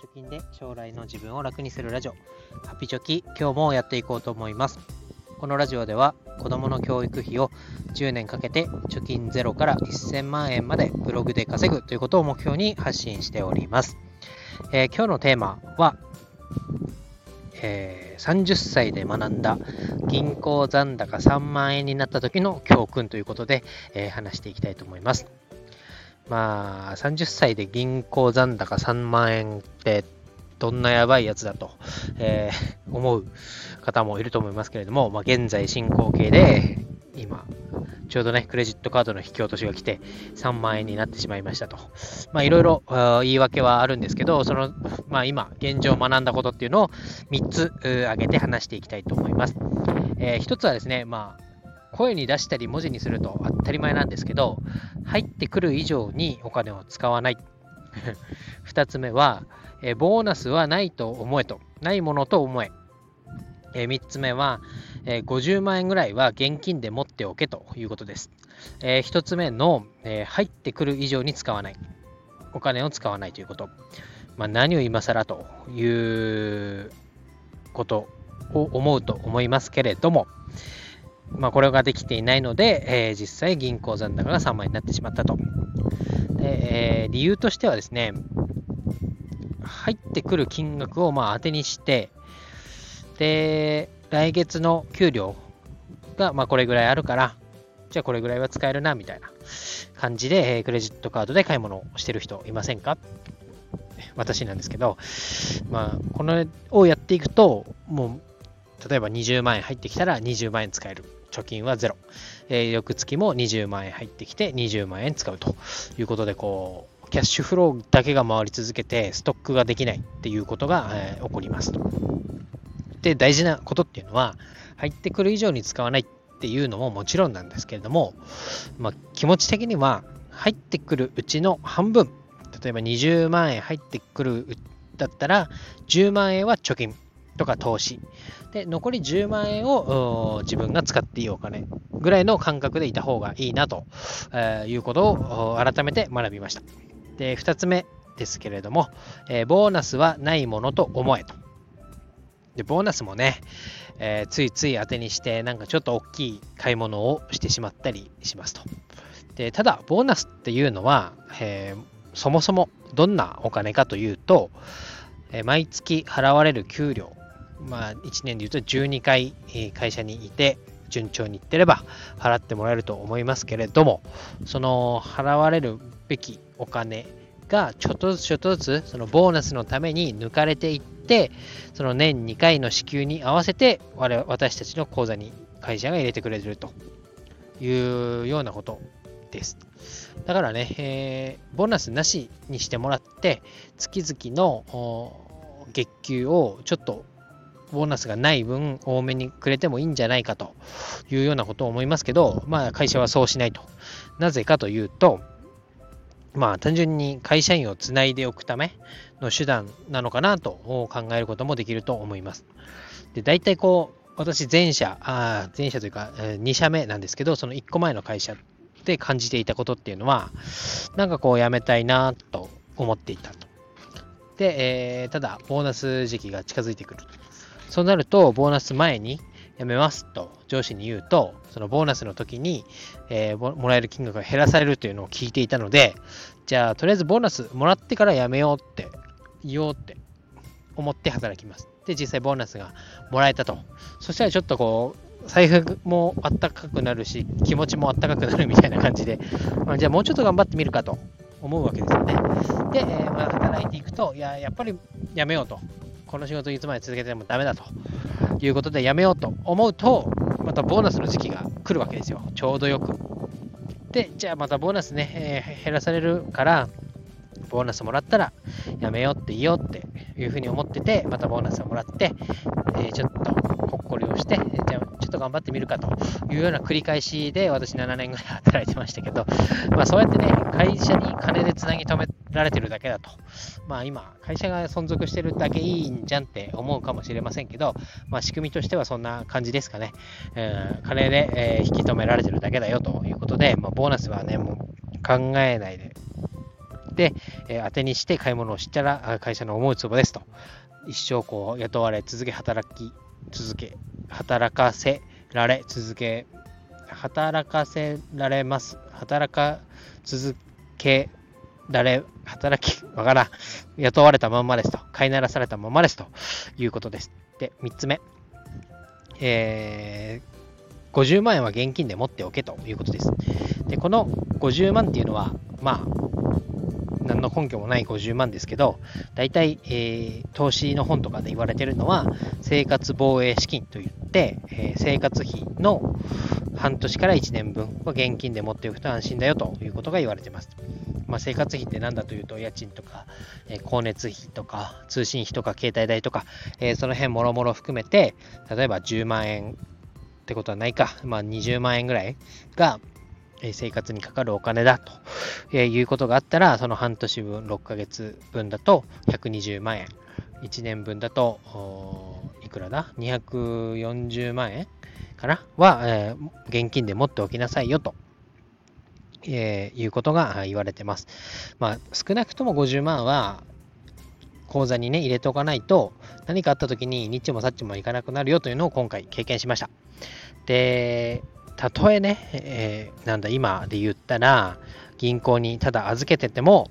貯金で将来の自分を楽にするラジオ。ハピチョキ今日もやっていこうと思います。このラジオでは子供の教育費を10年かけて貯金ゼロから1000万円までブログで稼ぐということを目標に発信しております、えー、今日のテーマは、えー、30歳で学んだ銀行残高3万円になった時の教訓ということで、えー、話していきたいと思います。まあ、30歳で銀行残高3万円ってどんなやばいやつだと、えー、思う方もいると思いますけれども、まあ、現在進行形で今、ちょうどね、クレジットカードの引き落としが来て3万円になってしまいましたと。まあ、いろいろ言い訳はあるんですけど、その、まあ、今、現状学んだことっていうのを3つ挙げて話していきたいと思います。えー、1つはですね、まあ、声に出したり文字にすると当たり前なんですけど、入ってくる以上にお金を使わない。2つ目は、えボーナスはないと思えと。ないものと思え。え3つ目は、え50万円ぐらいは現金で持っておけということです。え1つ目の、え入ってくる以上に使わない。お金を使わないということ。まあ、何を今更ということを思うと思いますけれども、まあ、これができていないので、えー、実際銀行残高が3万円になってしまったと。でえー、理由としてはですね、入ってくる金額をまあ当てにして、で、来月の給料がまあこれぐらいあるから、じゃあこれぐらいは使えるな、みたいな感じで、えー、クレジットカードで買い物をしてる人いませんか？私なんですけど、まあ、このをやっていくと、もう、例えば20万円入ってきたら20万円使える。貯金はゼロ。えー、翌月も20万円入ってきて20万円使うということで、こう、キャッシュフローだけが回り続けて、ストックができないっていうことが、えー、起こりますと。で、大事なことっていうのは、入ってくる以上に使わないっていうのももちろんなんですけれども、まあ、気持ち的には、入ってくるうちの半分、例えば20万円入ってくるだったら、10万円は貯金とか投資。で、残り10万円を自分が使っていいお金ぐらいの感覚でいた方がいいなと、え、いうことを改めて学びました。で、2つ目ですけれども、えー、ボーナスはないものと思えと。で、ボーナスもね、えー、ついつい当てにして、なんかちょっと大きい買い物をしてしまったりしますと。で、ただ、ボーナスっていうのは、えそもそもどんなお金かというと、え毎月払われる給料まあ、1年で言うと12回会社にいて、順調にいってれば払ってもらえると思いますけれども、その払われるべきお金がちょっとずつちょっとずつそのボーナスのために抜かれていって、その年2回の支給に合わせて我私たちの口座に会社が入れてくれるというようなことです。だからね、えー、ボーナスなしにしてもらって、月々の月給をちょっとボーナスがない分多めにくれてもいいんじゃないかというようなことを思いますけど、まあ会社はそうしないと。なぜかというと、まあ単純に会社員をつないでおくための手段なのかなと考えることもできると思います。で、大体こう、私前社、あ前社というか2社目なんですけど、その1個前の会社で感じていたことっていうのは、なんかこう辞めたいなと思っていたと。で、えー、ただ、ボーナス時期が近づいてくる。そうなると、ボーナス前に辞めますと上司に言うと、そのボーナスの時に、えー、もらえる金額が減らされるというのを聞いていたので、じゃあ、とりあえずボーナスもらってから辞めようって言おうって思って働きます。で、実際ボーナスがもらえたと。そしたらちょっとこう、財布もあったかくなるし、気持ちもあったかくなるみたいな感じで、まあ、じゃあもうちょっと頑張ってみるかと思うわけですよね。で、えー、まあ、働いていくと、いや、やっぱりやめようと。この仕事いつまで続けてもダメだということでやめようと思うと、またボーナスの時期が来るわけですよ。ちょうどよく。で、じゃあまたボーナスね、えー、減らされるから、ボーナスもらったらやめようって言おうっていうふうに思ってて、またボーナスをもらって、えー、ちょっとほっこりをして、じゃあちょっと頑張ってみるかというような繰り返しで私7年ぐらい働いてましたけど、まあそうやってね、会社に金でつなぎ止められてるだけだと。まあ今、会社が存続してるだけいいんじゃんって思うかもしれませんけど、まあ仕組みとしてはそんな感じですかね。えー、金で、えー、引き止められてるだけだよということで、まあボーナスはね、もう考えないで。で、えー、当てにして買い物をしたら会社の思うツボですと。一生こう雇われ続け働き続け働かせられ続け働かせられます働か続けられ働きわからん雇われたまんまですと飼いならされたままですということですで3つ目えー、50万円は現金で持っておけということです。で、この50万っていうのは、まあ、何の根拠もない50万ですけど、大体、えー、投資の本とかで言われてるのは、生活防衛資金といって、えー、生活費の半年から1年分は現金で持っておくと安心だよということが言われてます。まあ、生活費って何だというと、家賃とか、えー、光熱費とか、通信費とか、携帯代とか、えその辺もろもろ含めて、例えば10万円ってことはないか、まあ、20万円ぐらいが、生活にかかるお金だということがあったら、その半年分、6ヶ月分だと120万円、1年分だと、いくらだ ?240 万円かな？は、え、現金で持っておきなさいよと。えー、いうことが言われてます。まあ、少なくとも50万は口座にね、入れておかないと、何かあった時にニッチもサッチもいかなくなるよというのを今回経験しました。で、たとえね、えー、なんだ、今で言ったら、銀行にただ預けてても、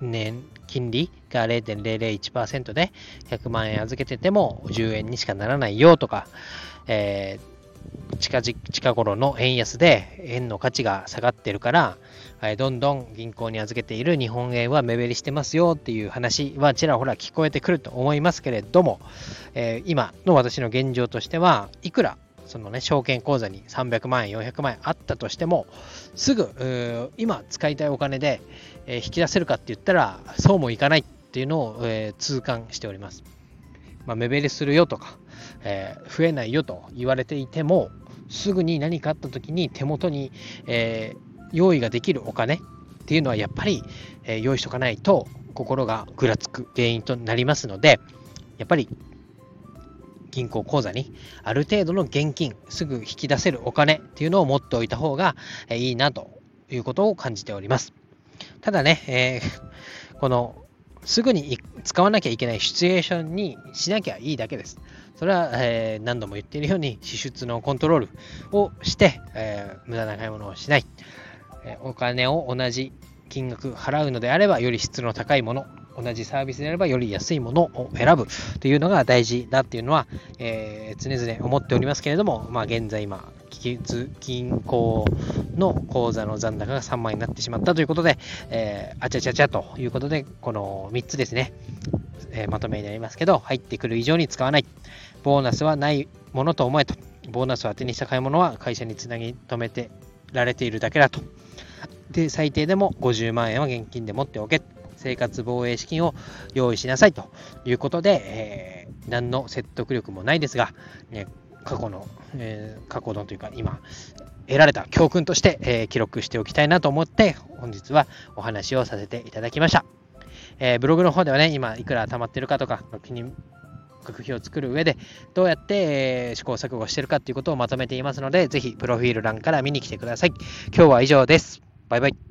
年金利が0.001%で100万円預けてても10円にしかならないよとか、えー、近近頃の円安で円の価値が下がってるから、えどんどん銀行に預けている日本円は目減りしてますよっていう話はちらほら聞こえてくると思いますけれども、えー、今の私の現状としてはいくらそのね、証券口座に300万円、400万円あったとしても、すぐ、今使いたいお金で、え、引き出せるかって言ったら、そうもいかないっていうのを、えー、痛感しております。まあ、目減りするよとか、えー、増えないよと言われていても、すぐに何かあった時に手元に、え用意ができるお金っていうのはやっぱり、え用意しとかないと心がぐらつく原因となりますので、やっぱり銀行口座にある程度の現金、すぐ引き出せるお金っていうのを持っておいた方がいいなということを感じております。ただね、えー、このすぐに使わなきゃいけないシチュエーションにしなきゃいいだけです。それは、えー、何度も言っているように支出のコントロールをして、えー、無駄な買い物をしない、えお金を同じ金額払うのであればより質の高いもの同じサービスであればより安いものを選ぶというのが大事だっていうのは、えー、常々思っておりますけれども、まあ、現在今、銀行の口座の残高が3万円になってしまったということで、えー、あちゃちゃちゃということで、この3つですね、えー、まとめになりますけど、入ってくる以上に使わない。ボーナスはないものと思えと。ボーナスを当てにした買い物は会社につなぎ止めてられているだけだと。で、最低でも50万円は現金で持っておけ。生活防衛資金を用意しなさいということで、えー、何の説得力もないですが、ね、過去の、えー、過去のというか今、得られた教訓として、えー、記録しておきたいなと思って、本日はお話をさせていただきました。え、ブログの方ではね、今いくら貯まってるかとか、学費学費を作る上で、どうやって、え試行錯誤してるかっていうことをまとめていますので、ぜひ、プロフィール欄から見に来てください。今日は以上です。バイバイ。